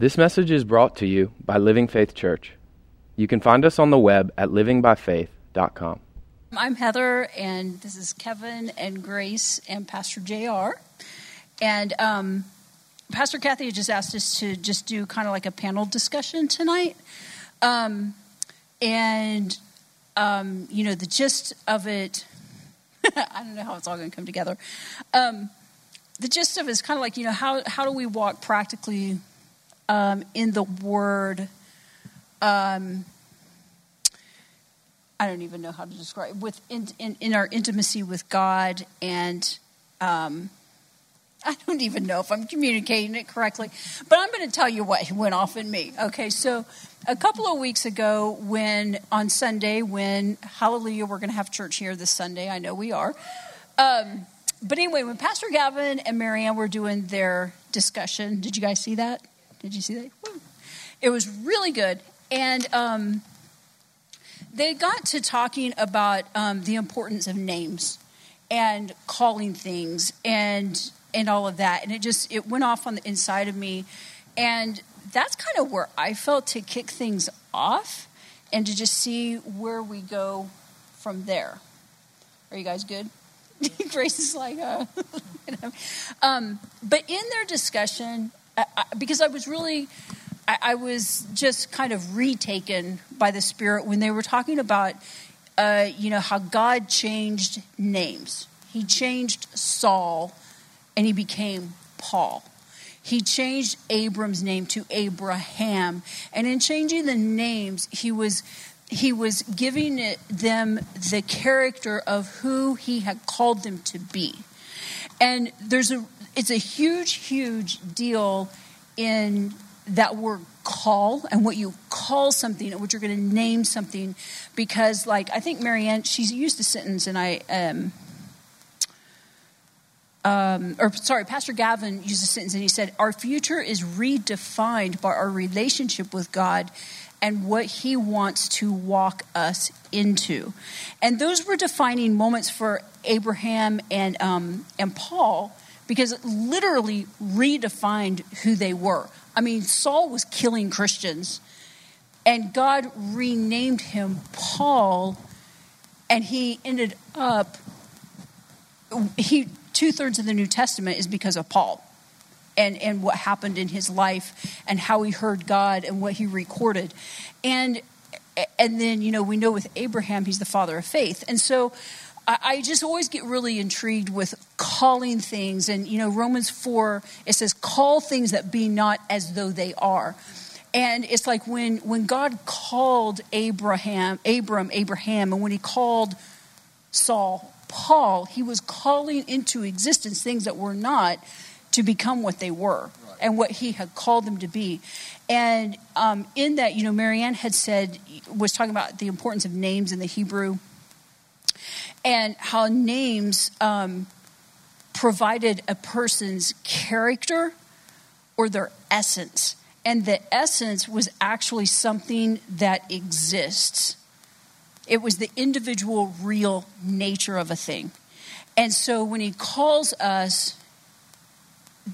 This message is brought to you by Living Faith Church. You can find us on the web at livingbyfaith.com. I'm Heather, and this is Kevin and Grace and Pastor JR. And um, Pastor Kathy just asked us to just do kind of like a panel discussion tonight. Um, and, um, you know, the gist of it, I don't know how it's all going to come together. Um, the gist of it is kind of like, you know, how, how do we walk practically um, in the Word. Um, I don't even know how to describe with in, in, in our intimacy with God, and um, I don't even know if I'm communicating it correctly. But I'm going to tell you what went off in me. Okay, so a couple of weeks ago, when on Sunday, when Hallelujah, we're going to have church here this Sunday. I know we are. Um, but anyway, when Pastor Gavin and Marianne were doing their discussion, did you guys see that? Did you see that? It was really good. And um, they got to talking about um, the importance of names and calling things and and all of that. And it just it went off on the inside of me. And that's kind of where I felt to kick things off and to just see where we go from there. Are you guys good? Grace is like, uh, um, but in their discussion, I, because I was really, I, I, was just kind of retaken by the Spirit when they were talking about, uh, you know, how God changed names. He changed Saul and he became Paul. He changed Abram's name to Abraham. And in changing the names, he was he was giving them the character of who he had called them to be. And there's a it's a huge, huge deal in that word call and what you call something and what you're going to name something because like i think marianne she's used a sentence and i um, um, or sorry pastor gavin used a sentence and he said our future is redefined by our relationship with god and what he wants to walk us into. And those were defining moments for abraham and um, and paul because it literally redefined who they were. I mean, Saul was killing Christians, and God renamed him Paul, and he ended up, he two thirds of the New Testament is because of Paul. And, and what happened in his life and how he heard God and what he recorded. And and then, you know, we know with Abraham, he's the father of faith. And so I, just always get really intrigued with calling things. And, you know, Romans 4, it says, call things that be not as though they are. And it's like when, when God called Abraham, Abram, Abraham, and when he called Saul, Paul, he was calling into existence things that were not to become what they were and what he had called them to be. And um, in that, you know, Marianne had said, was talking about the importance of names in the Hebrew and how names um, provided a person's character or their essence. And the essence was actually something that exists. It was the individual, real nature of a thing. And so when he calls us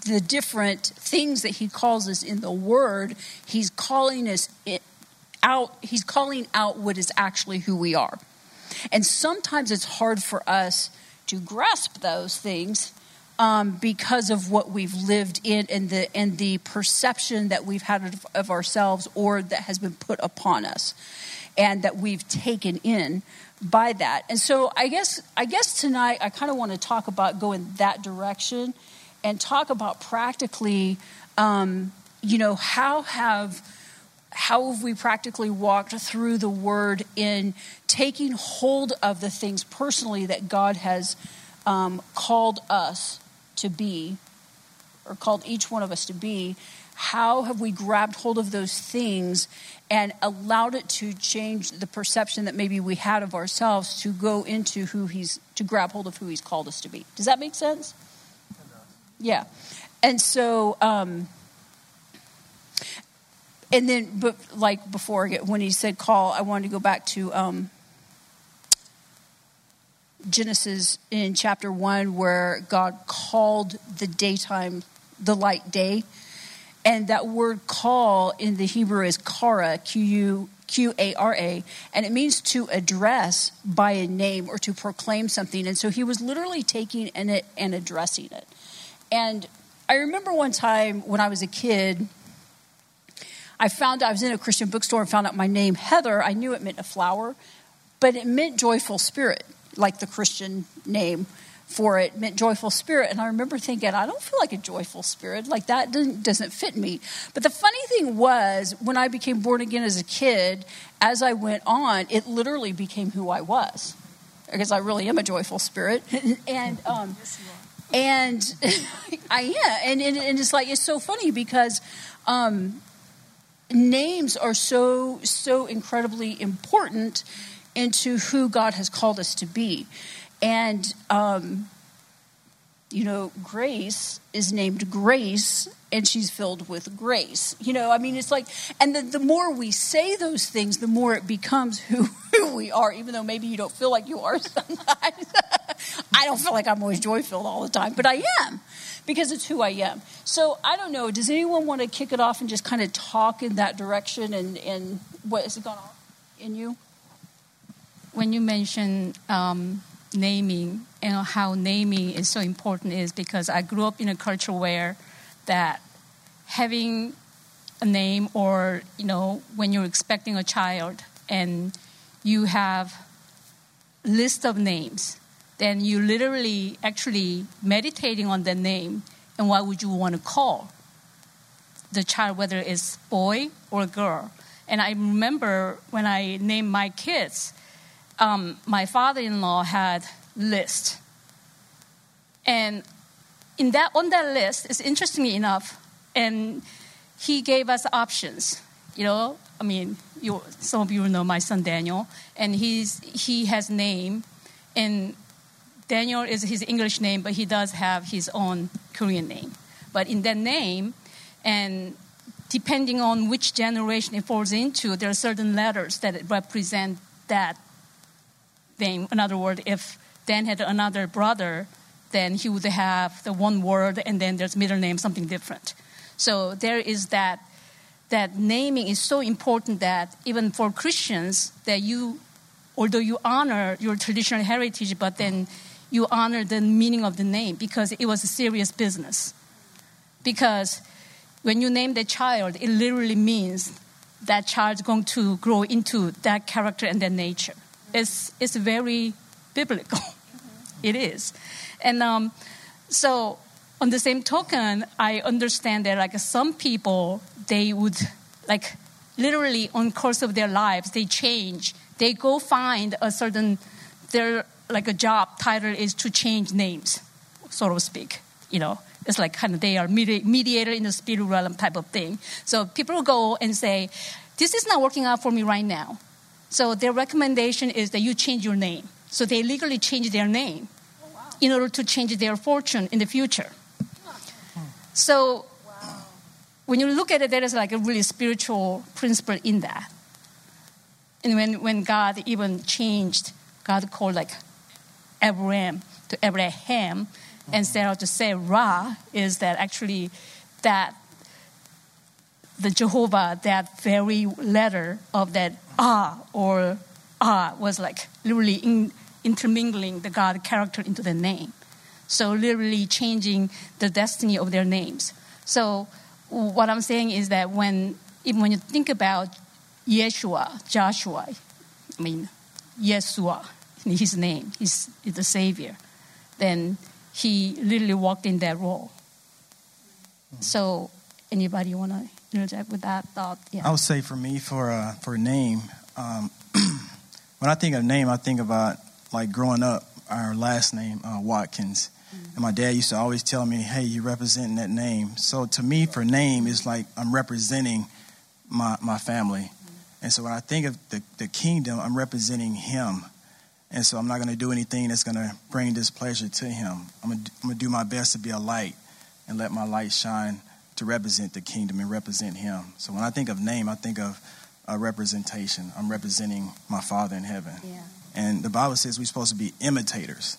the different things that he calls us in the word, he's calling us out, he's calling out what is actually who we are. And sometimes it's hard for us to grasp those things um, because of what we've lived in and the and the perception that we've had of, of, ourselves or that has been put upon us and that we've taken in by that. And so I guess I guess tonight I kind of want to talk about going that direction and talk about practically um, you know how have how have we practically walked through the word in taking hold of the things personally that God has um, called us to be, or called each one of us to be? How have we grabbed hold of those things and allowed it to change the perception that maybe we had of ourselves to go into who He's, to grab hold of who He's called us to be? Does that make sense? Yeah. And so, um, and then, but like before, when he said call, I wanted to go back to um, Genesis in chapter one, where God called the daytime the light day. And that word call in the Hebrew is kara, Q U Q A R A, and it means to address by a name or to proclaim something. And so he was literally taking it and addressing it. And I remember one time when I was a kid, I found I was in a Christian bookstore and found out my name, Heather. I knew it meant a flower, but it meant joyful spirit, like the Christian name for it meant joyful spirit. And I remember thinking, I don't feel like a joyful spirit. Like that doesn't, doesn't fit me. But the funny thing was, when I became born again as a kid, as I went on, it literally became who I was. Because I really am a joyful spirit. and, um, and I am. And, and, and, it's like, it's so funny because um, names are so, so incredibly important into who God has called us to be. And, um, you know, Grace is named Grace and she's filled with grace. You know, I mean, it's like, and the, the more we say those things, the more it becomes who, who we are, even though maybe you don't feel like you are sometimes. I don't feel like I'm always joy filled all the time, but I am because it's who I am. So I don't know. Does anyone want to kick it off and just kind of talk in that direction and, and what has it gone on in you? When you mention um, naming and how naming is so important is because I grew up in a culture where that having a name or you know when you're expecting a child and you have list of names then you literally actually meditating on the name. And what would you want to call the child whether it's boy or girl? And i remember when i named my kids um, my father-in-law had list, and in that on that list, it's interestingly enough, and he gave us options. You know, I mean, you, some of you know my son Daniel, and he's he has name, and Daniel is his English name, but he does have his own Korean name. But in that name, and depending on which generation it falls into, there are certain letters that represent that name. In other words, if Dan had another brother, then he would have the one word and then there's middle name, something different. So there is that that naming is so important that even for Christians that you although you honor your traditional heritage, but then you honor the meaning of the name because it was a serious business. Because when you name the child, it literally means that child's going to grow into that character and that nature it's, it's very biblical. It is. And um, so, on the same token, I understand that like some people, they would like literally on course of their lives, they change. They go find a certain, their like a job title is to change names, so to speak. You know, it's like kind of they are mediator in the spirit realm type of thing. So people go and say, this is not working out for me right now. So their recommendation is that you change your name. So they legally change their name oh, wow. in order to change their fortune in the future. So wow. when you look at it, there is like a really spiritual principle in that. And when, when God even changed, God called like Abraham to Abraham instead of to say Ra, is that actually that the Jehovah, that very letter of that ah or ah was like literally in, intermingling the God character into the name. So literally changing the destiny of their names. So what I'm saying is that when even when you think about Yeshua, Joshua, I mean Yeshua, his name, he's, he's the Savior, then he literally walked in that role. So anybody want to interject with that thought? Yeah. I would say for me, for uh, for a name, um, when I think of name, I think about like growing up, our last name uh, Watkins, mm-hmm. and my dad used to always tell me, "Hey, you're representing that name." So to me, for name is like I'm representing my my family, mm-hmm. and so when I think of the the kingdom, I'm representing Him. And so I'm not going to do anything that's going to bring displeasure to him. I'm going, to, I'm going to do my best to be a light and let my light shine to represent the kingdom and represent him. So when I think of name, I think of a representation. I'm representing my Father in heaven. Yeah. And the Bible says we're supposed to be imitators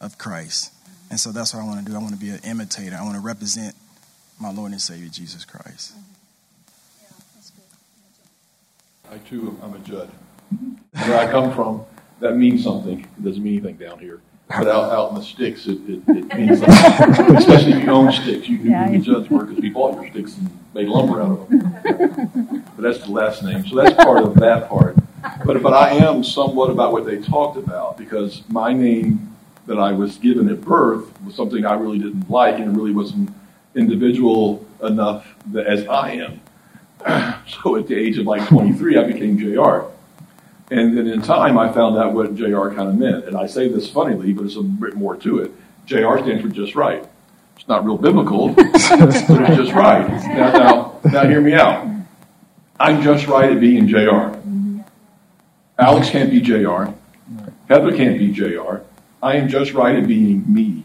of Christ. Mm-hmm. And so that's what I want to do. I want to be an imitator. I want to represent my Lord and Savior Jesus Christ. I too, I'm a Judd. Where I come from, that means something. It doesn't mean anything down here. But out, out in the sticks, it, it, it means something. Especially if you own sticks. You Yeah, the Judds were because we bought your sticks and made lumber out of them. But that's the last name. So that's part of that part. But, but I am somewhat about what they talked about because my name that I was given at birth was something I really didn't like and it really wasn't individual enough that, as I am. so at the age of like 23, I became JR. And then in time, I found out what JR kind of meant. And I say this funnily, but there's a bit more to it. JR stands for just right. It's not real biblical, but it's just right. Now, now, now hear me out. I'm just right at being JR. Mm-hmm. Alex can't be JR. Heather can't be JR. I am just right at being me.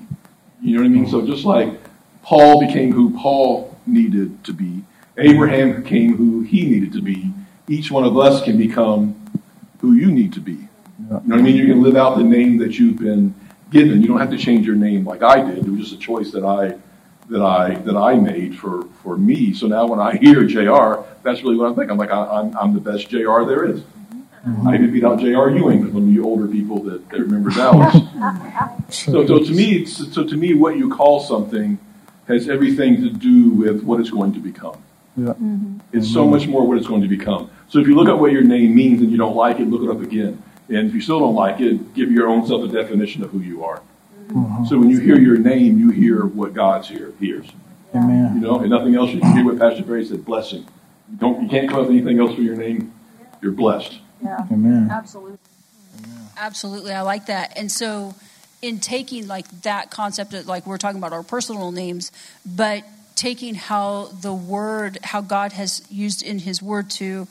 You know what I mean? So just like Paul became who Paul needed to be, Abraham became who he needed to be, each one of us can become who you need to be. You know what I mean? You can live out the name that you've been given. You don't have to change your name like I did. It was just a choice that I that I that I made for for me. So now when I hear Jr., that's really what I'm thinking. I'm like I, I'm I'm the best Jr. there is. Mm-hmm. I even beat out J.R. Ewing for some of you older people that, that remember Dallas. so, so to me, it's- so to me, what you call something has everything to do with what it's going to become. Yeah. Mm-hmm. It's so mm-hmm. much more what it's going to become. So if you look up what your name means and you don't like it, look it up again. And if you still don't like it, give your own self a definition of who you are. Mm-hmm. So when you hear your name, you hear what God's here hears. Amen. You know, and nothing else. You hear what Pastor Barry said, blessing. You don't you can't come up with anything else for your name. You're blessed. Yeah. Amen. Absolutely. Absolutely. I like that. And so, in taking like that concept of like we're talking about our personal names, but taking how the word, how God has used in his word to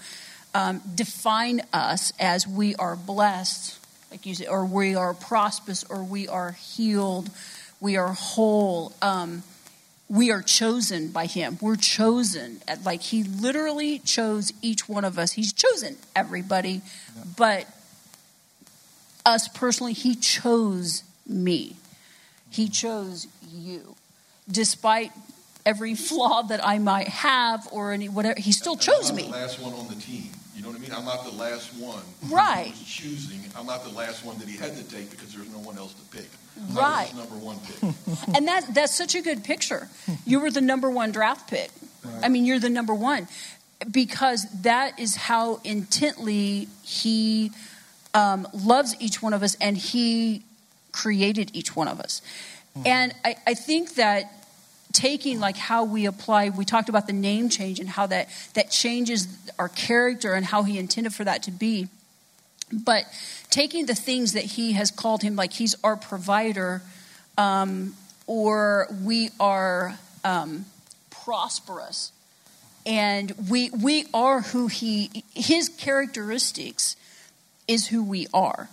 um, define us as we are blessed, like you said, or we are prosperous, or we are healed, we are whole. Um, we are chosen by him. We're chosen. Like he literally chose each one of us. He's chosen everybody, but us personally, he chose me. He chose you. Despite every flaw that I might have or any whatever, he still chose me. the last one on the team. You know what I mean? I'm not the last one. Right. Who's choosing. I'm not the last one that he had to take because there's no one else to pick. Right. I was number one pick. And that that's such a good picture. You were the number one draft pick. I mean, you're the number one because that is how intently he um, loves each one of us, and he created each one of us. And I, I think that taking like how we apply we talked about the name change and how that that changes our character and how he intended for that to be. But taking the things that he has called him like he's our provider um, or we are um, prosperous and we we are who he his characteristics is who we are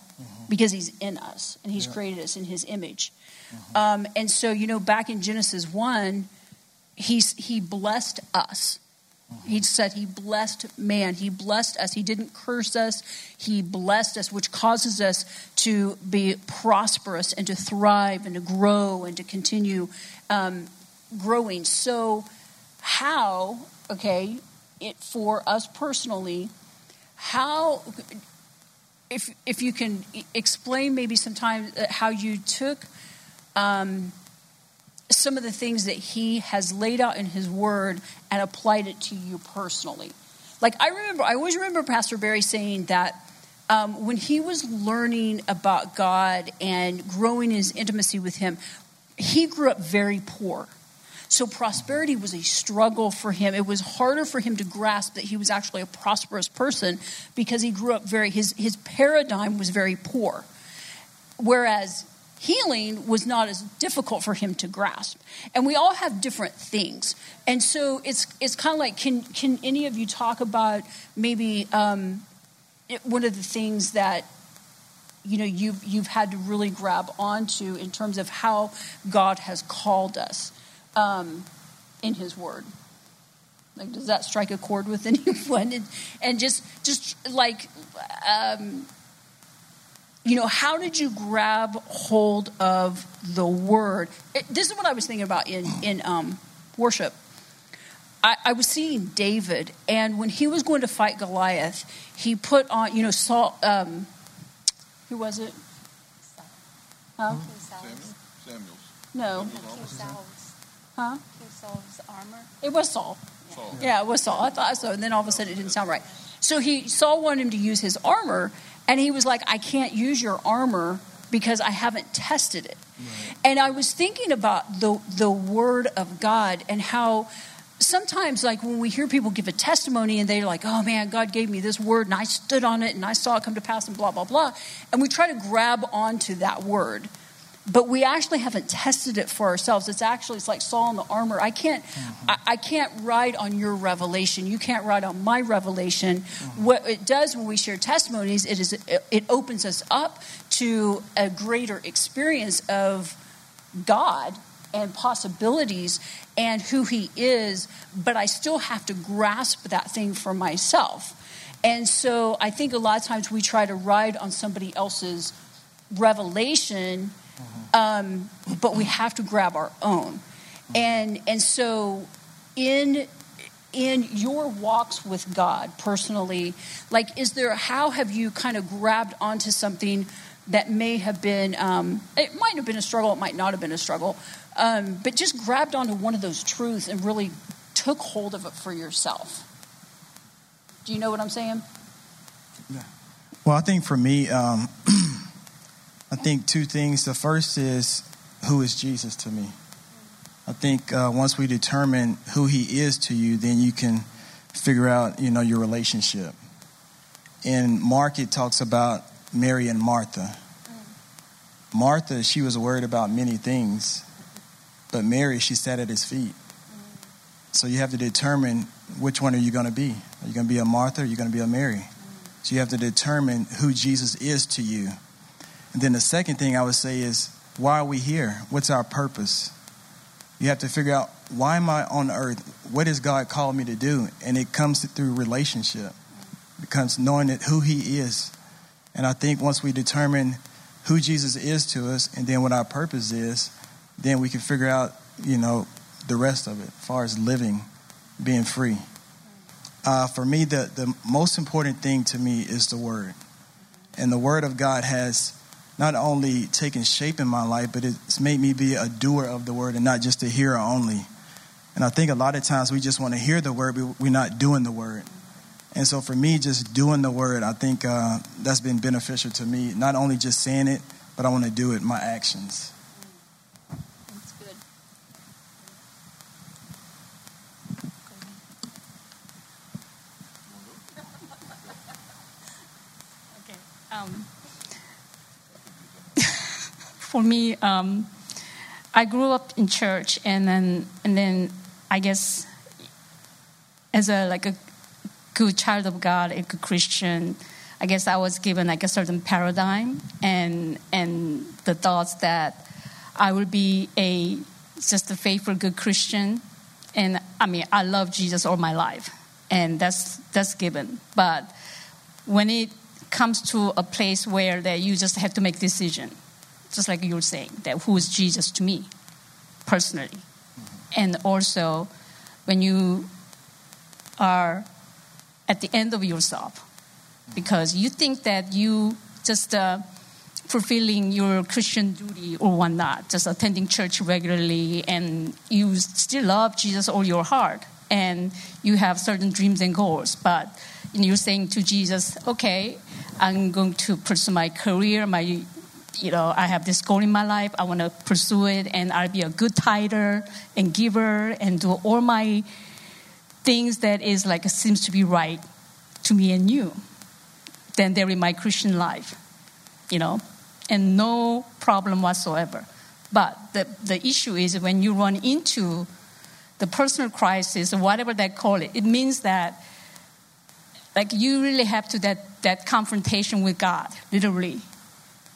because he's in us and he's created us in his image um, and so you know back in genesis 1 he's he blessed us he said he blessed man. He blessed us. He didn't curse us. He blessed us, which causes us to be prosperous and to thrive and to grow and to continue um, growing. So, how, okay, it for us personally, how, if, if you can explain maybe sometimes uh, how you took um, some of the things that he has laid out in his word and applied it to you personally. Like I remember, I always remember Pastor Barry saying that um, when he was learning about God and growing his intimacy with him, he grew up very poor. So prosperity was a struggle for him. It was harder for him to grasp that he was actually a prosperous person because he grew up very his his paradigm was very poor. Whereas healing was not as difficult for him to grasp. And we all have different things. And so it's it's kind of like can can any of you talk about maybe um, it- one of the things that you know you've you've had to really grab onto in terms of how God has called us um, in His Word. Like, does that strike a chord with anyone? And, and just just like. Um, you know, how did you grab hold of the word? It, this is what I was thinking about in in um, worship. I, I was seeing David, and when he was going to fight Goliath, he put on, you know, Saul. Um, who was it? Huh? Samuels. No. Huh? Saul's armor. It was Saul. Saul. Yeah, it was Saul. I thought so. And then all of a sudden it didn't sound right. So he Saul wanted him to use his armor, and he was like, I can't use your armor because I haven't tested it. And I was thinking about the the word of God and how sometimes like when we hear people give a testimony and they're like, oh man, God gave me this word and I stood on it and I saw it come to pass and blah, blah, blah. And we try to grab onto that word but we actually haven't tested it for ourselves. It's actually it's like saul in the armor. I can't mm-hmm. I, I can't ride on your revelation. You can't ride on my revelation. Mm-hmm. What it does when we share testimonies it is it, it opens us up to a greater experience of god and possibilities and who he is but i still have to grasp that thing for myself. And so i think a lot of times we try to ride on somebody else's revelation um, but we have to grab our own. And and so in in your walks with God personally, like is there how have you kind of grabbed onto something that may have been um, it might have been a struggle, it might not have been a struggle, um, but just grabbed onto one of those truths and really took hold of it for yourself. Do you know what I'm saying? Well, I think for me, um, I think two things. The first is who is Jesus to me? I think uh, once we determine who he is to you, then you can figure out, you know, your relationship. In Mark, it talks about Mary and Martha. Martha, she was worried about many things, but Mary, she sat at his feet. So you have to determine which one are you going to be. Are you going to be a Martha or are you going to be a Mary? So you have to determine who Jesus is to you. And then the second thing I would say is, why are we here? What's our purpose? You have to figure out, why am I on earth? What has God called me to do? And it comes through relationship. It comes knowing that who he is. And I think once we determine who Jesus is to us and then what our purpose is, then we can figure out, you know, the rest of it, as far as living, being free. Uh, for me, the, the most important thing to me is the Word. And the Word of God has not only taken shape in my life, but it's made me be a doer of the Word and not just a hearer only. And I think a lot of times we just want to hear the Word, but we're not doing the Word. And so for me, just doing the Word, I think uh, that's been beneficial to me. Not only just saying it, but I want to do it, my actions. For me, um, I grew up in church, and then and then I guess as a like a good child of God, a good Christian, I guess I was given like a certain paradigm and and the thoughts that I would be a just a faithful good Christian, and I mean I love Jesus all my life, and that's that's given. But when it comes to a place where that you just have to make decision, just like you were saying, that who is Jesus to me personally, and also when you are at the end of yourself because you think that you just uh, fulfilling your Christian duty or whatnot, just attending church regularly, and you still love Jesus all your heart, and you have certain dreams and goals, but you're saying to Jesus, "Okay, I'm going to pursue my career, my you know, I have this goal in my life. I want to pursue it, and I'll be a good tither and giver, and do all my things that is like seems to be right to me and you. Then there in my Christian life, you know, and no problem whatsoever. But the the issue is when you run into the personal crisis or whatever they call it, it means that like you really have to that that confrontation with God, literally,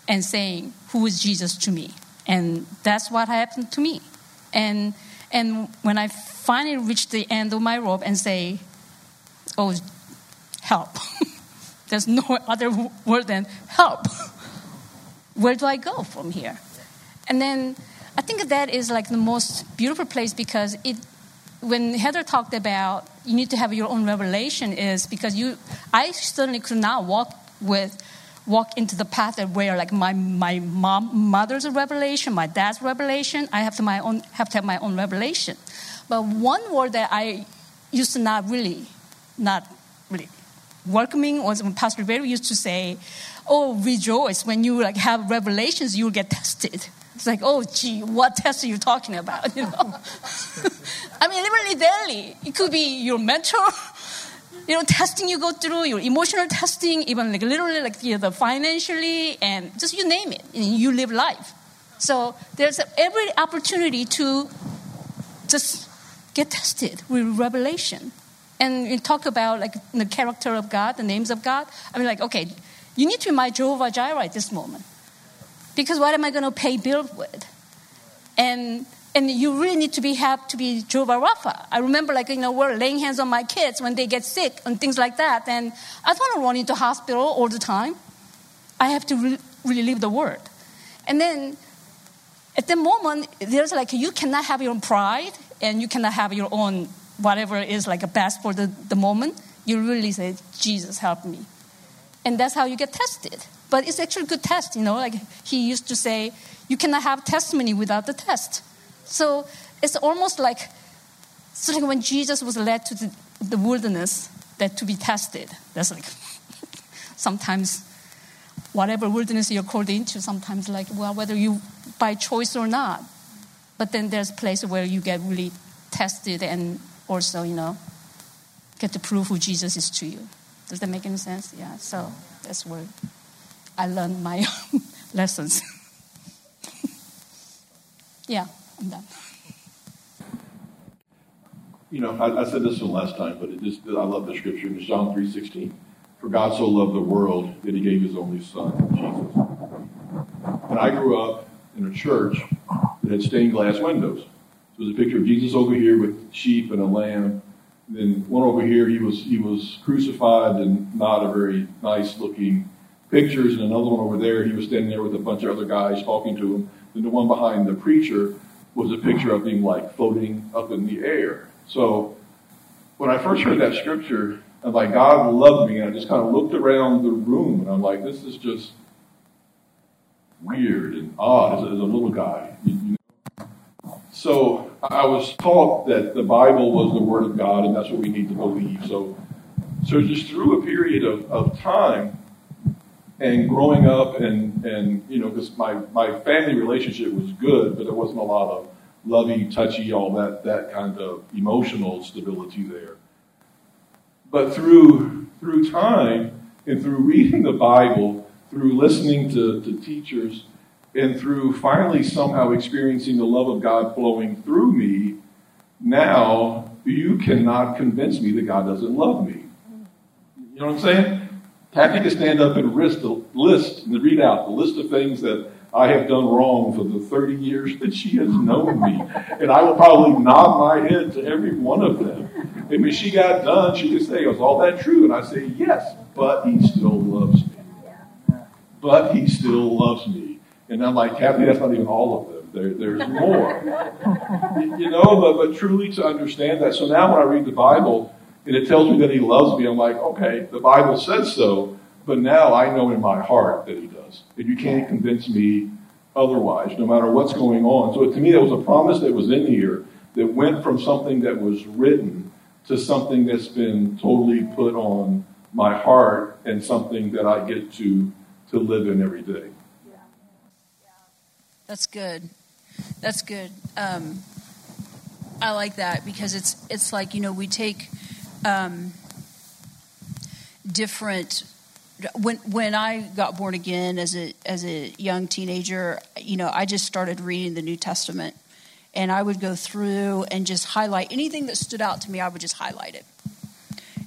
and saying, Who is Jesus to me? And that's what happened to me. And and when I finally reached the end of my rope and say, Oh, help. There's no other word than help. Where do I go from here? And then I think that is like the most beautiful place because it when Heather talked about you need to have your own revelation, is because you, I certainly could not walk with walk into the path that where like my my mom mother's revelation, my dad's revelation. I have to my own have to have my own revelation. But one word that I used to not really, not really welcoming was when Pastor Barry used to say, "Oh, rejoice when you like have revelations, you'll get tested." It's like, oh, gee, what test are you talking about? You know, I mean, literally daily. It could be your mentor, you know, testing you go through, your emotional testing, even like literally like you know, the financially, and just you name it, and you live life. So there's every opportunity to just get tested with revelation. And you talk about like the character of God, the names of God. I mean, like, okay, you need to my Jehovah Jireh at this moment because what am I going to pay bills with? And and you really need to be have to be Jehovah Rapha. I remember like you know we're laying hands on my kids when they get sick and things like that. And I don't want to run into hospital all the time. I have to re- really live the word. And then at the moment, there's like you cannot have your own pride and you cannot have your own whatever is like a best for the, the moment. You really say, Jesus, help me. And that's how you get tested. But it's actually a good test, you know. Like he used to say, you cannot have testimony without the test. So it's almost like, it's like when Jesus was led to the, the wilderness that to be tested. That's like sometimes whatever wilderness you're called into, sometimes like, well, whether you by choice or not. But then there's place where you get really tested and also, you know, get to prove who Jesus is to you. Does that make any sense? Yeah. So that's where I learned my lessons. yeah, I'm done. You know, I, I, said this one last time, but it just I love the scripture. It's John three sixteen. For God so loved the world that He gave His only Son, Jesus. And I grew up in a church that had stained glass windows. So there's a picture of Jesus over here with sheep and a lamb. then one over here, he was he was crucified and not a very nice looking pictures, and another one over there, he was standing there with a bunch of other guys talking to him. Then the one behind the preacher was a picture of him like floating up in the air. So when I first heard that scripture, I'm like, God loved me, and I just kind of looked around the room, and I'm like, this is just weird and odd as a, as a little guy. You, know? So I was taught that the Bible was the Word of God, and that's what we need to believe. So, so just through a period of, of time, and growing up and, and you know, because my, my family relationship was good, but there wasn't a lot of lovey, touchy, all that, that kind of emotional stability there. But through, through time and through reading the Bible, through listening to, to teachers, and through finally somehow experiencing the love of God flowing through me, now you cannot convince me that God doesn't love me. You know what I'm saying? Kathy to stand up and list, list and read out the list of things that I have done wrong for the 30 years that she has known me. And I will probably nod my head to every one of them. And when she got done, she could say, Was all that true? And I say, Yes, but he still loves me. But he still loves me. And I'm like, Kathy, that's not even all of them. There, there's more. you know, but, but truly to understand that. So now when I read the Bible, and it tells me that he loves me. I'm like, okay, the Bible says so, but now I know in my heart that he does. And you can't convince me otherwise, no matter what's going on. So to me, that was a promise that was in here that went from something that was written to something that's been totally put on my heart and something that I get to to live in every day. That's good. That's good. Um, I like that because it's it's like you know we take um, different when when I got born again as a as a young teenager, you know, I just started reading the New Testament, and I would go through and just highlight anything that stood out to me. I would just highlight it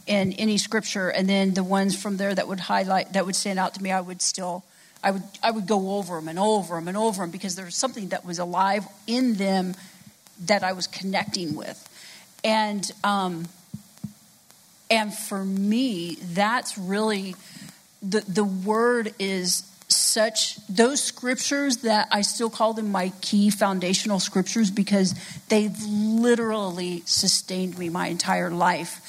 in any scripture, and then the ones from there that would highlight that would stand out to me, I would still I would I would go over them and over them and over them because there was something that was alive in them that I was connecting with, and. Um, and for me, that's really the, the word is such those scriptures that I still call them my key foundational scriptures because they've literally sustained me my entire life.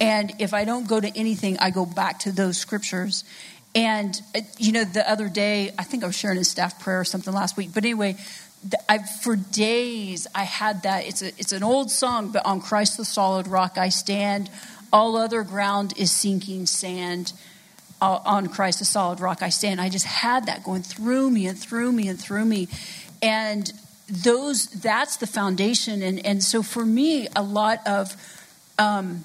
And if I don't go to anything, I go back to those scriptures. And, you know, the other day, I think I was sharing a staff prayer or something last week, but anyway, I, for days I had that. It's, a, it's an old song, but on Christ the solid rock I stand. All other ground is sinking sand. Uh, on Christ the solid rock I stand. I just had that going through me and through me and through me. And those, that's the foundation. And, and so for me, a lot of, um,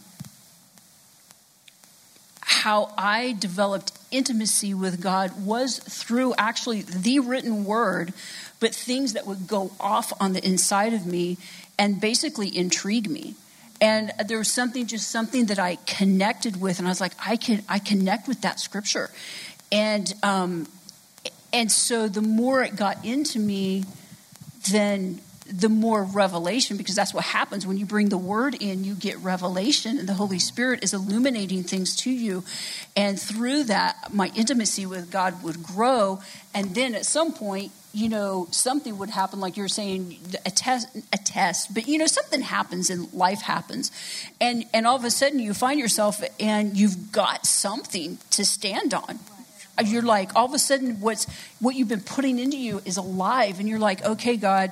how I developed intimacy with God was through actually the written word, but things that would go off on the inside of me and basically intrigue me. And there was something, just something that I connected with, and I was like, I can, I connect with that scripture, and um, and so the more it got into me, then the more revelation, because that's what happens when you bring the word in, you get revelation, and the Holy Spirit is illuminating things to you. And through that, my intimacy with God would grow. And then at some point, you know, something would happen, like you're saying, a test, a test, but you know, something happens and life happens. And, and all of a sudden, you find yourself and you've got something to stand on you're like all of a sudden what's what you've been putting into you is alive and you're like okay god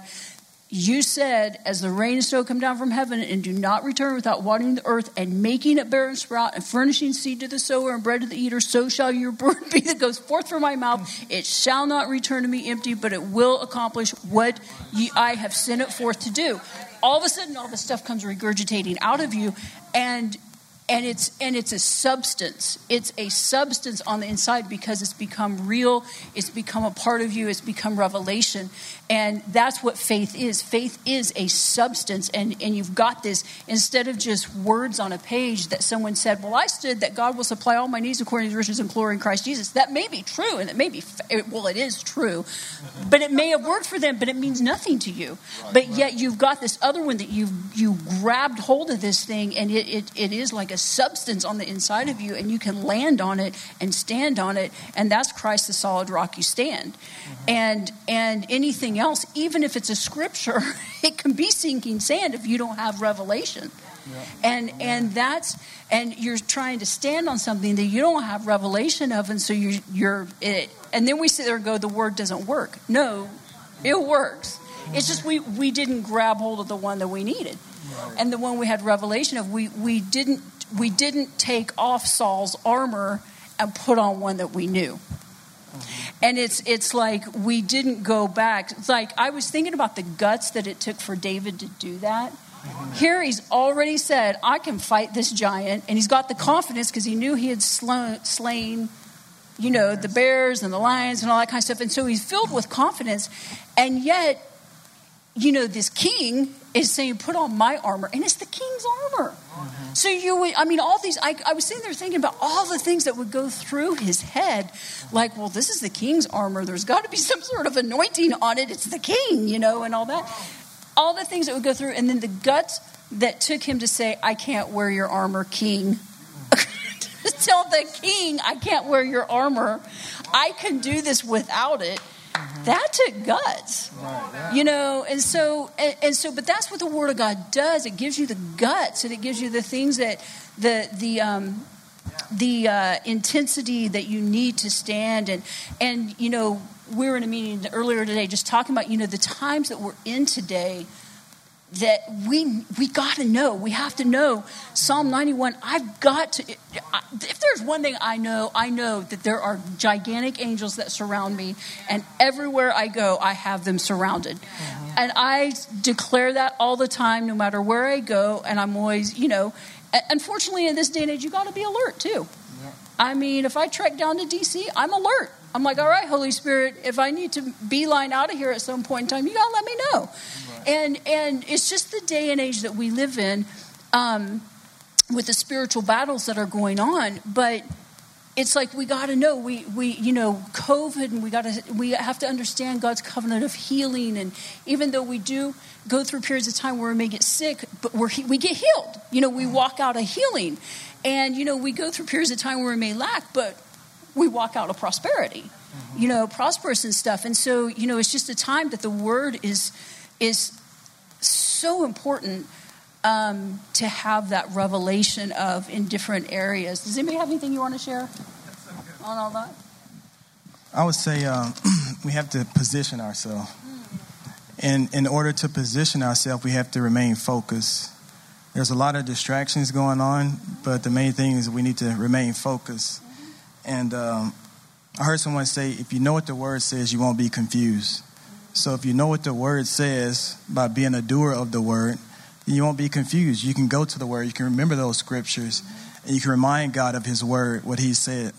you said, as the rain and snow come down from heaven and do not return without watering the earth and making it bear and sprout and furnishing seed to the sower and bread to the eater, so shall your word be that goes forth from my mouth. It shall not return to me empty, but it will accomplish what ye, I have sent it forth to do. All of a sudden, all this stuff comes regurgitating out of you, and and it's and it's a substance it's a substance on the inside because it's become real it's become a part of you it's become revelation and that's what faith is faith is a substance and and you've got this instead of just words on a page that someone said well i stood that god will supply all my needs according to his riches and glory in christ jesus that may be true and it may be well it is true but it may have worked for them but it means nothing to you but yet you've got this other one that you've you grabbed hold of this thing and it, it, it is like a substance on the inside of you, and you can land on it and stand on it, and that's Christ, the solid rock you stand. Mm-hmm. And and anything else, even if it's a scripture, it can be sinking sand if you don't have revelation. Yeah. And and that's and you're trying to stand on something that you don't have revelation of, and so you're you're it, and then we sit there and go, the word doesn't work. No, it works. It's just we we didn't grab hold of the one that we needed, right. and the one we had revelation of. We we didn't we didn't take off Saul's armor and put on one that we knew. And it's it's like we didn't go back. It's like I was thinking about the guts that it took for David to do that. Here he's already said, I can fight this giant. And he's got the confidence because he knew he had slain, you know, the bears and the lions and all that kind of stuff. And so he's filled with confidence. And yet, you know, this king is saying, put on my armor. And it's the king's armor. Mm-hmm. So you would, I mean, all these, I, I, was sitting there thinking about all the things that would go through his head. Like, well, this is the king's armor. There's got to be some sort of anointing on it. It's the king, you know, and all that. All the things that would go through. And then the guts that took him to say, I can't wear your armor, king. Tell the king, I can't wear your armor. I can do this without it. Mm-hmm. That took guts, right, yeah. you know, and so and, and, so, but that's what the Word of God does. It gives you the guts, and it gives you the things that the the um, the uh, intensity that you need to stand and and you know we were in a meeting earlier today just talking about you know the times that we're in today that we we got to know. We have to know Psalm 91. I've got to. If there's one thing I know, I know that there are gigantic angels that surround me, and everywhere I go, I have them surrounded. Mm-hmm. And I declare that all the time, no matter where I go. And I'm always, you know, unfortunately, in this day and age, you got to be alert too. Yeah. I mean, if I trek down to DC, I'm alert. I'm like, all right, Holy Spirit, if I need to beeline out of here at some point in time, you got to let me know. Right. And and it's just the day and age that we live in, um, with the spiritual battles that are going on. But it's like we got to know we we you know COVID and we got to we have to understand God's covenant of healing. And even though we do go through periods of time where we may get sick, but we we get healed. You know, we walk out a healing, and you know we go through periods of time where we may lack, but we walk out of prosperity, you know, prosperous and stuff. And so, you know, it's just a time that the word is is so important um, to have that revelation of in different areas. Does anybody have anything you want to share on all that? I would say um, we have to position ourselves. And in order to position ourselves, we have to remain focused. There's a lot of distractions going on, but the main thing is we need to remain focused. And um, I heard someone say, if you know what the word says, you won't be confused. So if you know what the word says by being a doer of the word, you won't be confused. You can go to the word, you can remember those scriptures, and you can remind God of his word, what he said.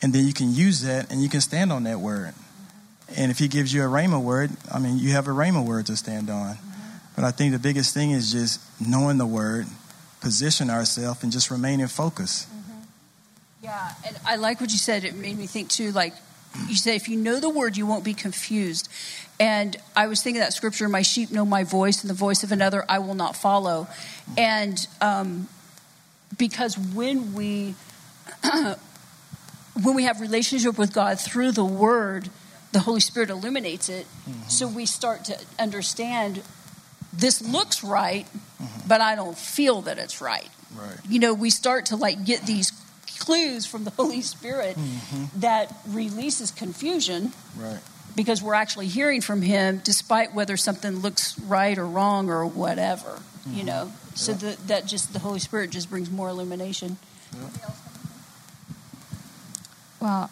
And then you can use that and you can stand on that word. And if he gives you a rhema word, I mean, you have a rhema word to stand on. But I think the biggest thing is just knowing the word, position ourselves, and just remain remaining focused. Mm-hmm. Yeah, and I like what you said. It made me think too. Like you said, if you know the word, you won't be confused. And I was thinking that scripture: "My sheep know my voice, and the voice of another I will not follow." And um, because when we when we have relationship with God through the Word, the Holy Spirit illuminates it. Mm-hmm. So we start to understand this looks right, mm-hmm. but I don't feel that it's right. Right. You know, we start to like get these clues from the Holy Spirit mm-hmm. that releases confusion. Right. Because we're actually hearing from Him, despite whether something looks right or wrong or whatever. You mm-hmm. know, so yeah. the, that just the Holy Spirit just brings more illumination. Yeah. Well,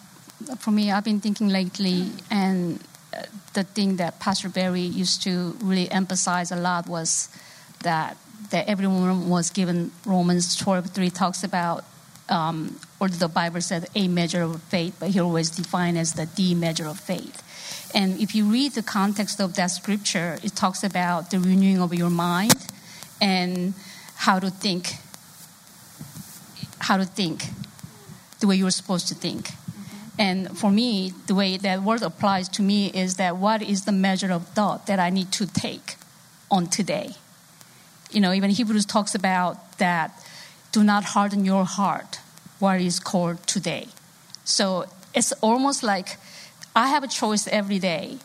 for me, I've been thinking lately, and uh, the thing that Pastor Barry used to really emphasize a lot was that that everyone was given Romans 12 3 talks about, um, or the Bible said a measure of faith, but here was defined as the D measure of faith. And if you read the context of that scripture, it talks about the renewing of your mind and how to think, how to think the way you're supposed to think. And for me, the way that word applies to me is that what is the measure of thought that I need to take on today? You know, even Hebrews talks about that do not harden your heart, what is called today. So it's almost like I have a choice every day.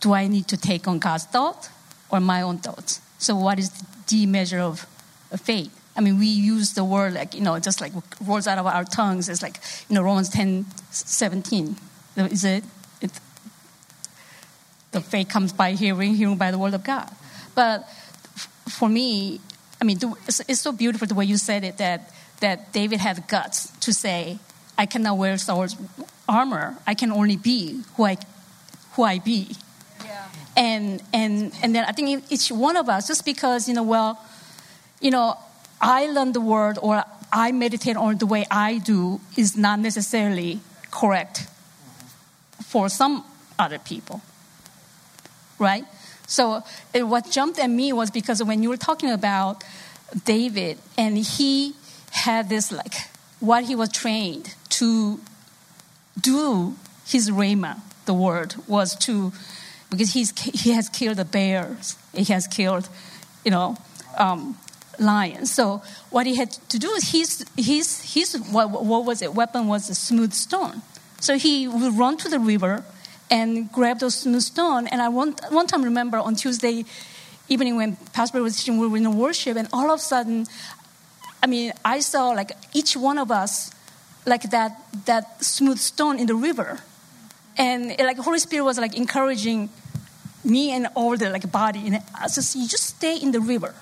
Do I need to take on God's thought or my own thoughts? So, what is the measure of faith? I mean, we use the word like, you know, just like words out of our tongues. It's like, you know, Romans 10, 17. Is it? it the faith comes by hearing, hearing by the word of God. But for me, I mean, it's, it's so beautiful the way you said it that, that David had guts to say, I cannot wear Saul's armor. I can only be who I, who I be. Yeah. And, and, and then I think each one of us, just because, you know, well, you know, I learn the word or I meditate on the way I do is not necessarily correct for some other people. Right? So it, what jumped at me was because when you were talking about David and he had this like what he was trained to do his rhema, the word was to because he's he has killed the bears, he has killed, you know, um, lion. So what he had to do is his, his, his what, what was it? Weapon was a smooth stone. So he would run to the river and grab those smooth stone. And I one, one time remember on Tuesday evening when Pastor was teaching, we were in worship, and all of a sudden, I mean, I saw like each one of us, like that that smooth stone in the river, and like Holy Spirit was like encouraging me and all the like body, and I said, "You just stay in the river."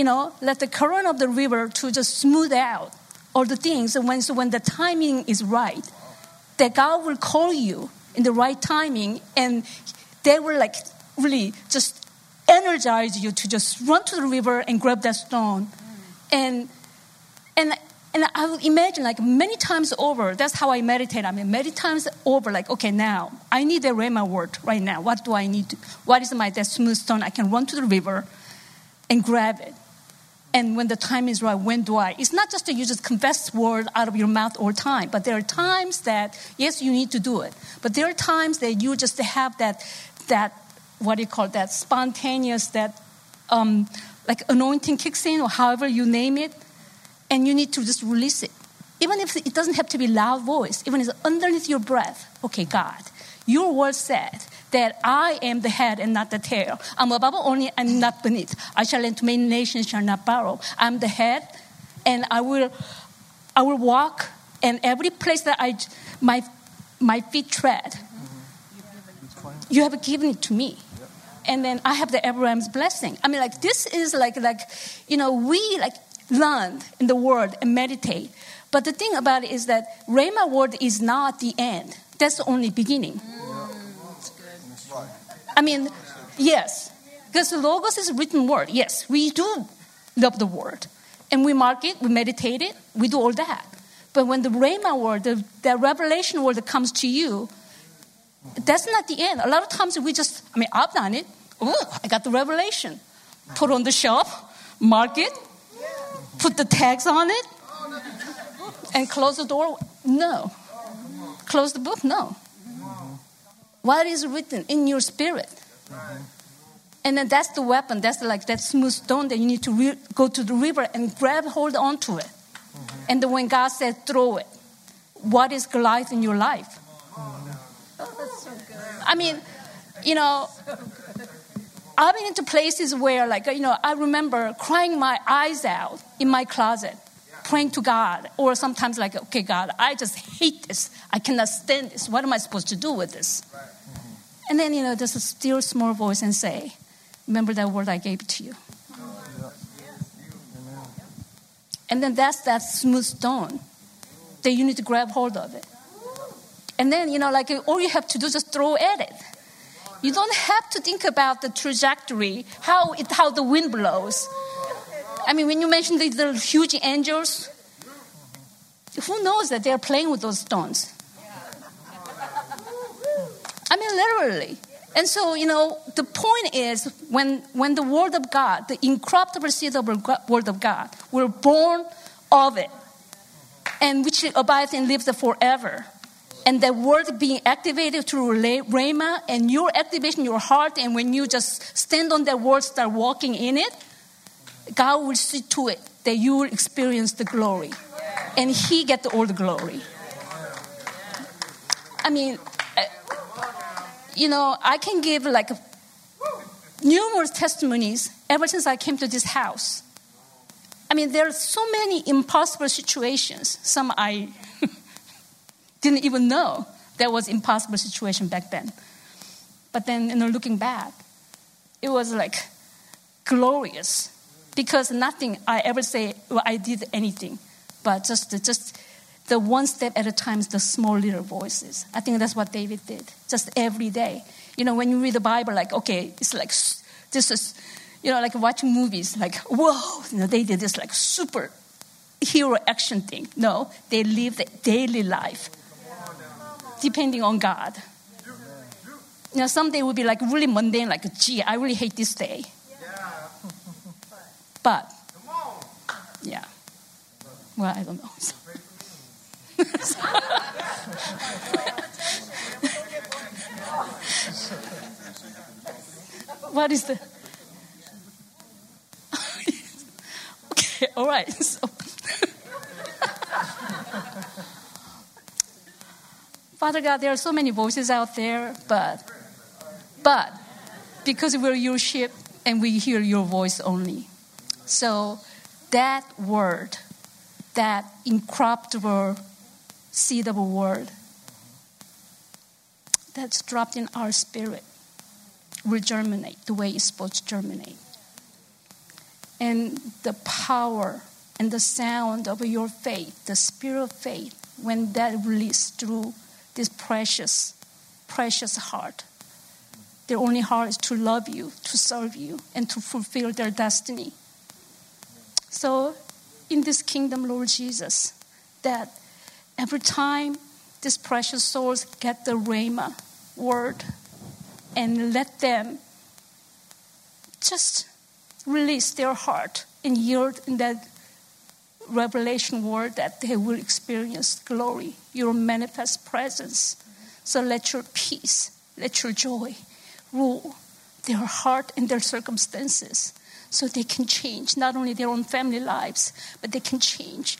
you know, let the current of the river to just smooth out all the things. And when, so when the timing is right, that God will call you in the right timing, and they were like really just energize you to just run to the river and grab that stone. Mm. And and and I would imagine like many times over, that's how I meditate. I mean, many times over, like, okay, now I need the Rhema word right now. What do I need to, what is my that smooth stone? I can run to the river and grab it and when the time is right, when do I? It's not just that you just confess word out of your mouth all time, but there are times that yes, you need to do it, but there are times that you just have that that what do you call it, that spontaneous that um, like anointing kicks in or however you name it, and you need to just release it even if it doesn't have to be loud voice, even if it's underneath your breath. Okay, God, your word said that I am the head and not the tail. I'm above only and not beneath. I shall lend to many nations, shall not borrow. I'm the head, and I will, I will walk, and every place that I, my, my feet tread, you have given it to me. And then I have the Abraham's blessing. I mean, like this is like like, you know, we like learn in the word and meditate. But the thing about it is that Rhema word is not the end. That's only beginning. I mean, yes, because the logos is written word. Yes, we do love the word, and we mark it, we meditate it, we do all that. But when the Rhema word, the, the revelation word that comes to you, that's not the end. A lot of times we just, I mean, I've done it. Oh, I got the revelation. Put on the shelf, mark it, put the tags on it, and close the door. No. Close the book? No. What is written in your spirit? And then that's the weapon. That's like that smooth stone that you need to re- go to the river and grab hold onto it. Mm-hmm. And then when God said, throw it, what is Goliath in your life? I mean, you know, I've been into places where, like, you know, I remember crying my eyes out in my closet, praying to God, or sometimes like, okay, God, I just hate this. I cannot stand this. What am I supposed to do with this? And then, you know, there's a still small voice and say, remember that word I gave to you. And then that's that smooth stone that you need to grab hold of it. And then, you know, like all you have to do is just throw at it. You don't have to think about the trajectory, how, it, how the wind blows. I mean, when you mention the, the huge angels, who knows that they're playing with those stones? Literally. And so, you know, the point is when, when the Word of God, the incorruptible seed of the Word of God, we're born of it, and which abides and lives forever. And that word being activated through Rhema and your activation, your heart, and when you just stand on that word, start walking in it, God will see to it that you will experience the glory. And He get all the glory. I mean, you know, I can give like numerous testimonies ever since I came to this house. I mean, there are so many impossible situations. Some I didn't even know there was impossible situation back then. But then, you know, looking back, it was like glorious because nothing I ever say well, I did anything, but just just the one step at a time, is the small little voices. I think that's what David did, just every day. You know, when you read the Bible, like okay, it's like this is, you know, like watching movies, like whoa, you know, they did this like super hero action thing. No, they live the daily life depending on God. You know, someday will be like really mundane, like, gee, I really hate this day. But, yeah. Well, I don't know. what is the. okay, all right. So. Father God, there are so many voices out there, but, but because we're your sheep and we hear your voice only. So that word, that incorruptible seedable word that's dropped in our spirit will germinate the way it's supposed to germinate. And the power and the sound of your faith, the spirit of faith, when that released through this precious, precious heart. Their only heart is to love you, to serve you, and to fulfill their destiny. So, in this kingdom, Lord Jesus, that every time these precious souls get the Rhema word and let them just release their heart and yield in that revelation word that they will experience glory, your manifest presence. So let your peace, let your joy rule their heart and their circumstances so they can change not only their own family lives, but they can change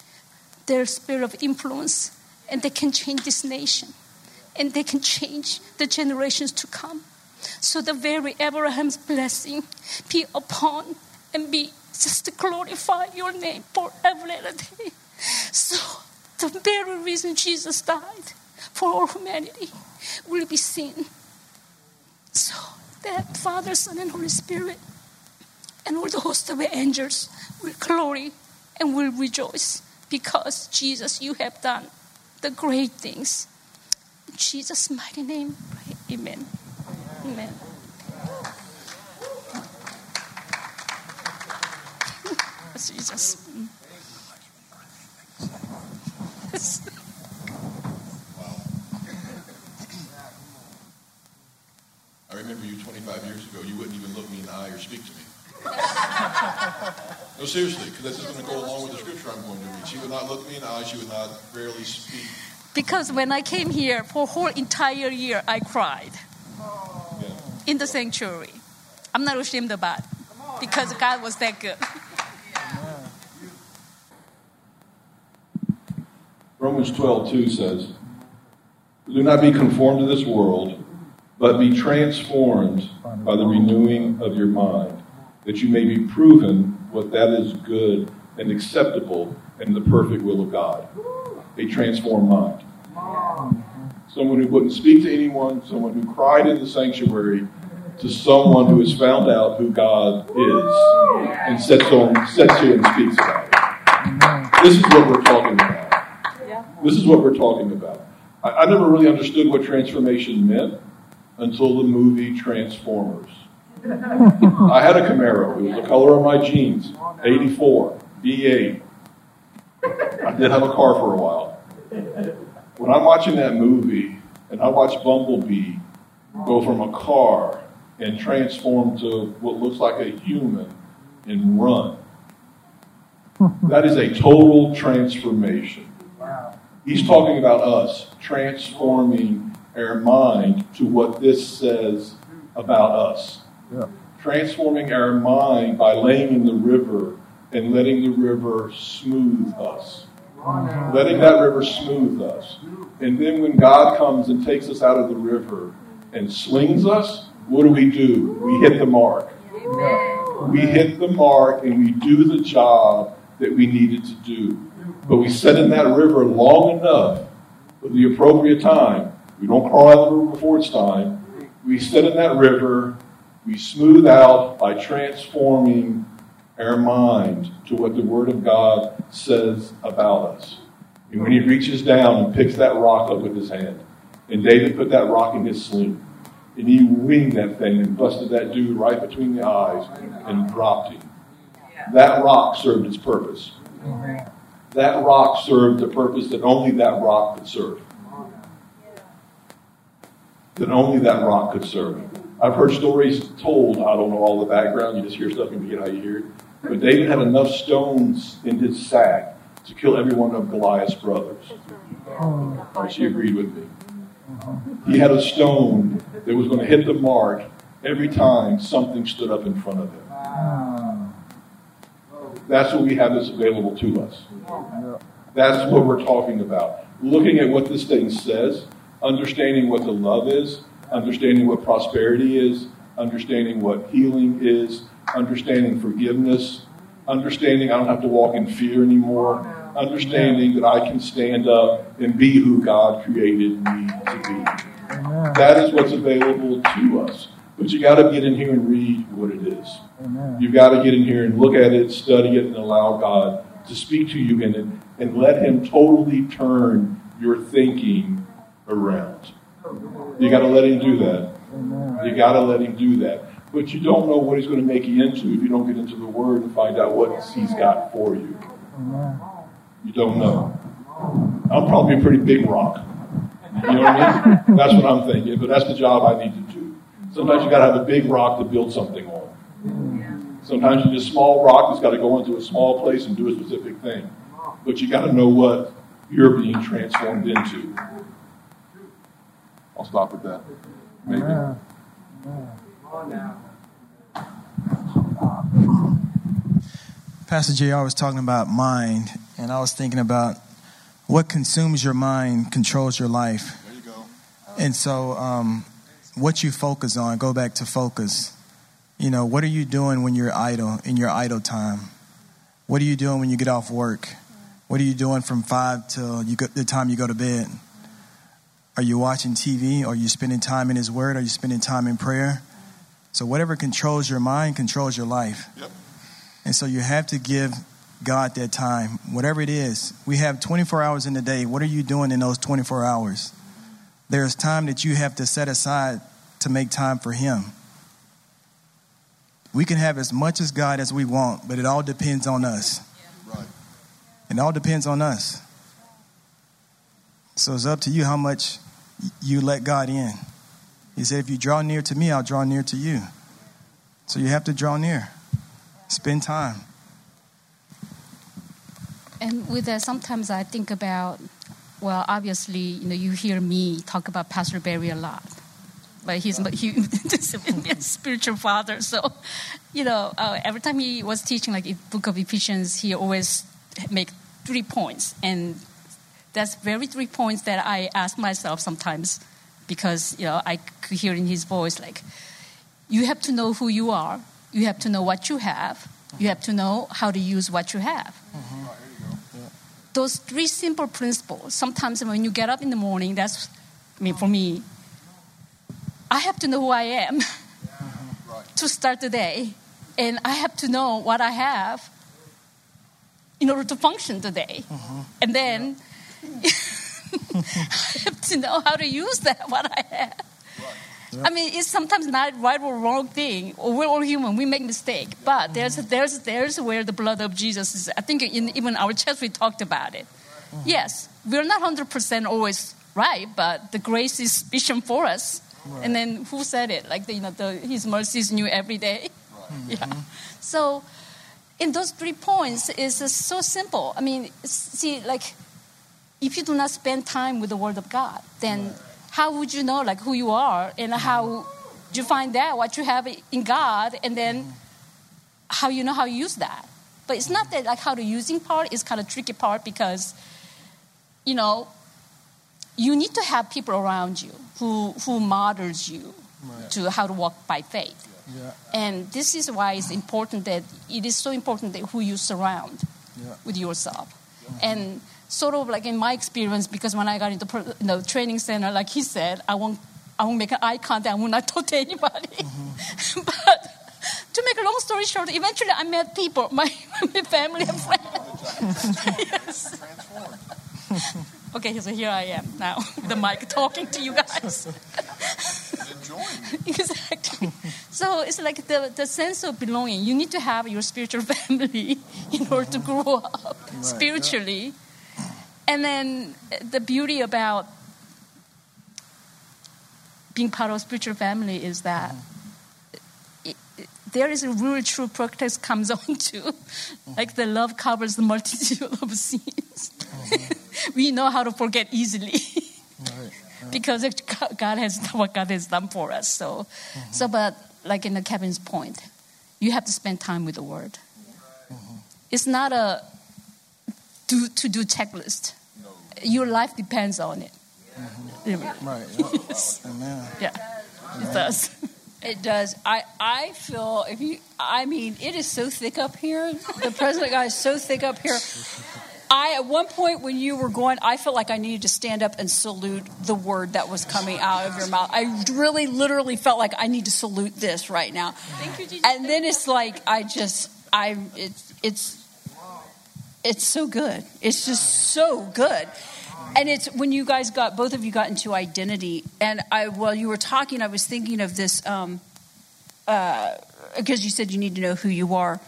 their sphere of influence and they can change this nation and they can change the generations to come. So the very Abraham's blessing be upon and be just to glorify your name forever and a day. So the very reason Jesus died for all humanity will be seen. So that Father, Son, and Holy Spirit and all the host of the angels will glory and will rejoice because Jesus, you have done the great things. In Jesus' mighty name, pray. amen. Amen. Jesus. I remember you 25 years ago, you wouldn't even look me in the eye or speak to me. No, seriously, because this is going to go along with the scripture I'm going to read. She would not look me in the eye, she would not barely speak. Because when I came here for a whole entire year, I cried Yeah. in the sanctuary. I'm not ashamed about it because God was that good. Romans 12, 2 says, Do not be conformed to this world, but be transformed by the renewing of your mind, that you may be proven what that is good and acceptable and the perfect will of God. A transformed mind. Someone who wouldn't speak to anyone, someone who cried in the sanctuary, to someone who has found out who God is and sets on sits here and speaks about it. This is what we're talking about. This is what we're talking about. I, I never really understood what transformation meant until the movie Transformers. I had a Camaro. It was the color of my jeans. 84, V8. I did have a car for a while. When I'm watching that movie and I watch Bumblebee go from a car and transform to what looks like a human and run, that is a total transformation. He's talking about us transforming our mind to what this says about us. Transforming our mind by laying in the river and letting the river smooth us. Letting that river smooth us. And then when God comes and takes us out of the river and slings us, what do we do? We hit the mark. We hit the mark and we do the job that we needed to do. But we sit in that river long enough for the appropriate time. We don't crawl out of the river before it's time. We sit in that river, we smooth out by transforming our mind to what the Word of God says about us. And when he reaches down and picks that rock up with his hand, and David put that rock in his sling, and he winged that thing and busted that dude right between the eyes and dropped him. That rock served its purpose. That rock served the purpose that only that rock could serve. That only that rock could serve. I've heard stories told. I don't know all the background. You just hear stuff and forget how you hear it. But David had enough stones in his sack to kill every one of Goliath's brothers. Right, oh. she agreed with me. He had a stone that was going to hit the mark every time something stood up in front of him. That's what we have that's available to us. That's what we're talking about. Looking at what this thing says, understanding what the love is, understanding what prosperity is, understanding what healing is, understanding forgiveness, understanding I don't have to walk in fear anymore, understanding that I can stand up and be who God created me to be. That is what's available to us. But you got to get in here and read what it is. You've got to get in here and look at it, study it, and allow God to speak to you in it, and let Him totally turn your thinking around. You got to let Him do that. You got to let Him do that. But you don't know what He's going to make you into if you don't get into the Word and find out what He's got for you. You don't know. I'm probably a pretty big rock. You know what I mean? That's what I'm thinking. But that's the job I need to do. Sometimes you got to have a big rock to build something on. Sometimes you just small rock that's got to go into a small place and do a specific thing. But you got to know what you're being transformed into. I'll stop with that. Maybe. Pastor JR was talking about mind, and I was thinking about what consumes your mind controls your life. There you go. And so, um, what you focus on, go back to focus. You know, what are you doing when you're idle, in your idle time? What are you doing when you get off work? What are you doing from five till you go, the time you go to bed? Are you watching TV? Are you spending time in His Word? Are you spending time in prayer? So, whatever controls your mind controls your life. Yep. And so, you have to give God that time, whatever it is. We have 24 hours in the day. What are you doing in those 24 hours? There's time that you have to set aside to make time for Him. We can have as much as God as we want, but it all depends on us. Right. It all depends on us. So it's up to you how much you let God in. He said, if you draw near to me, I'll draw near to you. So you have to draw near, spend time. And with that, sometimes I think about, well, obviously, you know, you hear me talk about Pastor Barry a lot, but he's he, a spiritual father. So, you know, uh, every time he was teaching like Book of Ephesians, he always make three points, and that's very three points that I ask myself sometimes, because you know I could hear in his voice like, you have to know who you are, you have to know what you have, you have to know how to use what you have. Mm-hmm. Those three simple principles, sometimes when you get up in the morning, that's, I mean, for me, I have to know who I am to start the day. And I have to know what I have in order to function today. And then I have to know how to use that, what I have. I mean, it's sometimes not right or wrong thing. We're all human. We make mistake. But there's there's there's where the blood of Jesus is. I think in even our church we talked about it. Mm-hmm. Yes, we're not hundred percent always right, but the grace is sufficient for us. And then who said it? Like the, you know, the, His mercy is new every day. Yeah. Mm-hmm. So, in those three points, is so simple. I mean, see, like, if you do not spend time with the Word of God, then how would you know like who you are and how do you find out what you have in God and then how you know how to use that. But it's not that like how the using part is kind of tricky part because you know you need to have people around you who who models you Right. to how to walk by faith. Yeah. And this is why it's important that it is so important that who you surround Yeah. with yourself. And sort of like in my experience, because when I got into you know, training center, like he said, I won't, I won't make an eye contact, I will not talk to anybody. Mm-hmm. but to make a long story short, eventually I met people, my, my family and friends. yes. Okay, so here I am now, the mic talking to you guys. Exactly. So it's like the, the sense of belonging. You need to have your spiritual family in order to grow up spiritually. And then the beauty about being part of a spiritual family is that it, it- there is a real true practice comes on too. like the love covers the multitude of sins. Mm-hmm. we know how to forget easily Right. because God has what God has done for us. So, mm-hmm. so but like in the Kevin's point, you have to spend time with the Word. Mm-hmm. It's not a do to do checklist. Your life depends on it. Really. Right. Yes. Oh, oh, amen. Yeah, it does. It does. I, I feel if you I mean it is so thick up here. The president guy is so thick up here. I at one point when you were going, I felt like I needed to stand up and salute the word that was coming out of your mouth. I really literally felt like I need to salute this right now. Thank you, Jesus. And then it's like I just I it's it's it's so good. It's just so good. And it's when you guys got both of you got into identity, and I while you were talking, I was thinking of this um, uh, because you said you need to know who you are,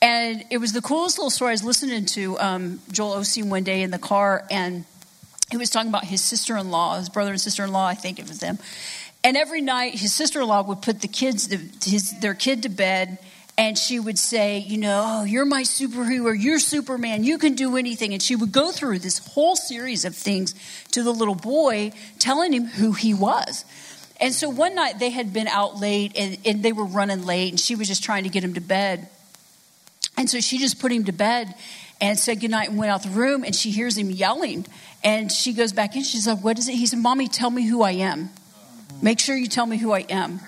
and it was the coolest little story. I was listening to um, Joel Osteen one day in the car, and he was talking about his sister-in-law, his brother and sister-in-law. I think it was them. And every night, his sister-in-law would put the kids, his, their kid, to bed, and she would say, you know, oh, you're my superhero, you're Superman, you can do anything. And she would go through this whole series of things to the little boy, telling him who he was. And so one night they had been out late and, and they were running late, and she was just trying to get him to bed. And so she just put him to bed. and said goodnight and went out the room. And she hears him yelling. And she goes back in. She's like, What is it? He said, Mommy, tell me who I am. Make sure you tell me who I am.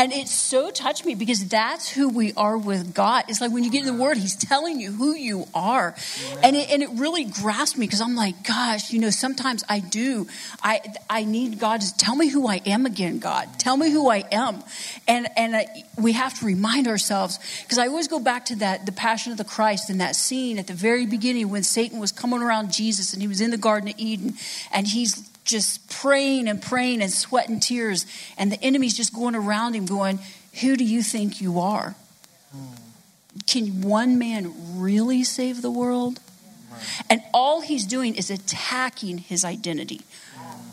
And it so touched me because that's who we are with God. It's like when you get in the Word, He's telling you who you are. And it, and it really grasped me because I'm like, gosh, you know, sometimes I do. I, I need God to tell me who I am again, God. Tell me who I am. And, and I, we have to remind ourselves because I always go back to that, the Passion of the Christ and that scene at the very beginning when Satan was coming around Jesus and he was in the Garden of Eden and he's just praying and praying and sweating tears, and the enemy's just going around him, going, Who do you think you are? Can one man really save the world? And all he's doing is attacking his identity.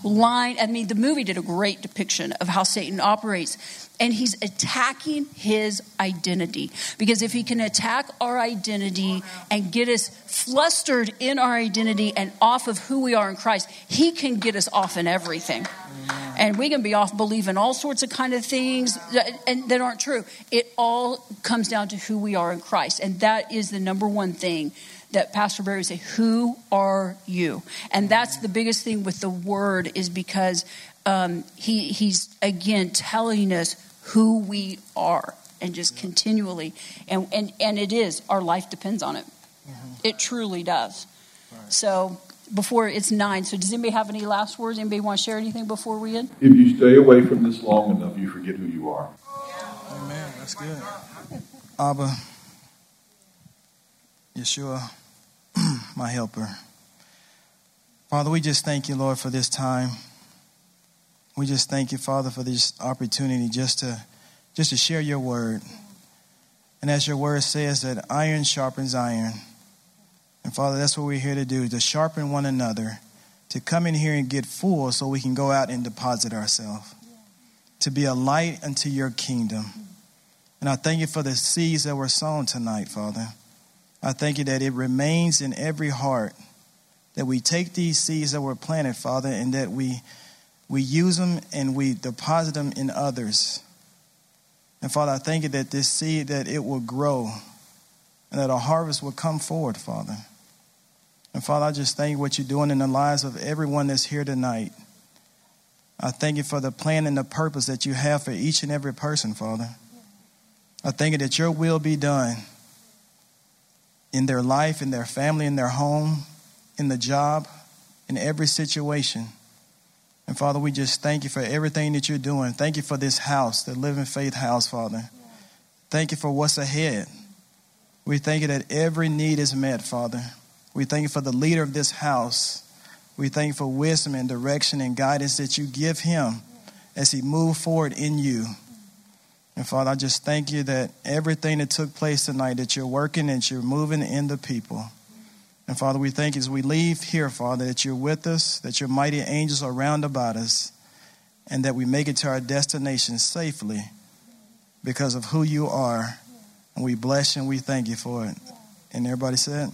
Line, I mean, the movie did a great depiction of how Satan operates and he's attacking his identity. Because if he can attack our identity and get us flustered in our identity and off of who we are in Christ, he can get us off in everything. And we can be off believing all sorts of kind of things that, and that aren't true. It all comes down to who we are in Christ. And that is the number one thing that Pastor Barry would say, Who are you? And that's the biggest thing with the word, is because um, he, he's again telling us who we are and just continually and and, and it is our life depends on it. Mm-hmm. it truly does. Right. so before it's nine so does anybody have any last words? Anybody want to share anything before we end? If you stay away from this long enough you forget who you are. Amen that's good. Abba yeshua my helper father we just thank you lord for this time we just thank you, Father, for this opportunity just to just to share your word. And as your word says that iron sharpens iron. And Father, that's what we're here to do, to sharpen one another, to come in here and get full so we can go out and deposit ourselves. To be a light unto your kingdom. And I thank you for the seeds that were sown tonight, Father. I thank you that it remains in every heart. That we take these seeds that were planted, Father, and that we we use them and we deposit them in others. And Father, I thank you that this seed that it will grow and that a harvest will come forward, Father. And Father, I just thank you what you're doing in the lives of everyone that's here tonight. I thank you for the plan and the purpose that you have for each and every person, Father. I thank you that your will be done in their life, in their family, in their home, in the job, in every situation. And Father, we just thank you for everything that you're doing. Thank you for this house, the Living Faith house, Father. Thank you for what's ahead. We thank you that every need is met, Father. We thank you for the leader of this house. We thank you for wisdom and direction and guidance that you give him as he moves forward in you. And Father, I just thank you that everything that took place tonight, that you're working and you're moving in the people. And Father, we thank you as we leave here, Father, that you're with us, that your mighty angels are round about us, and that we make it to our destination safely because of who you are. And we bless you and we thank you for it. And everybody said,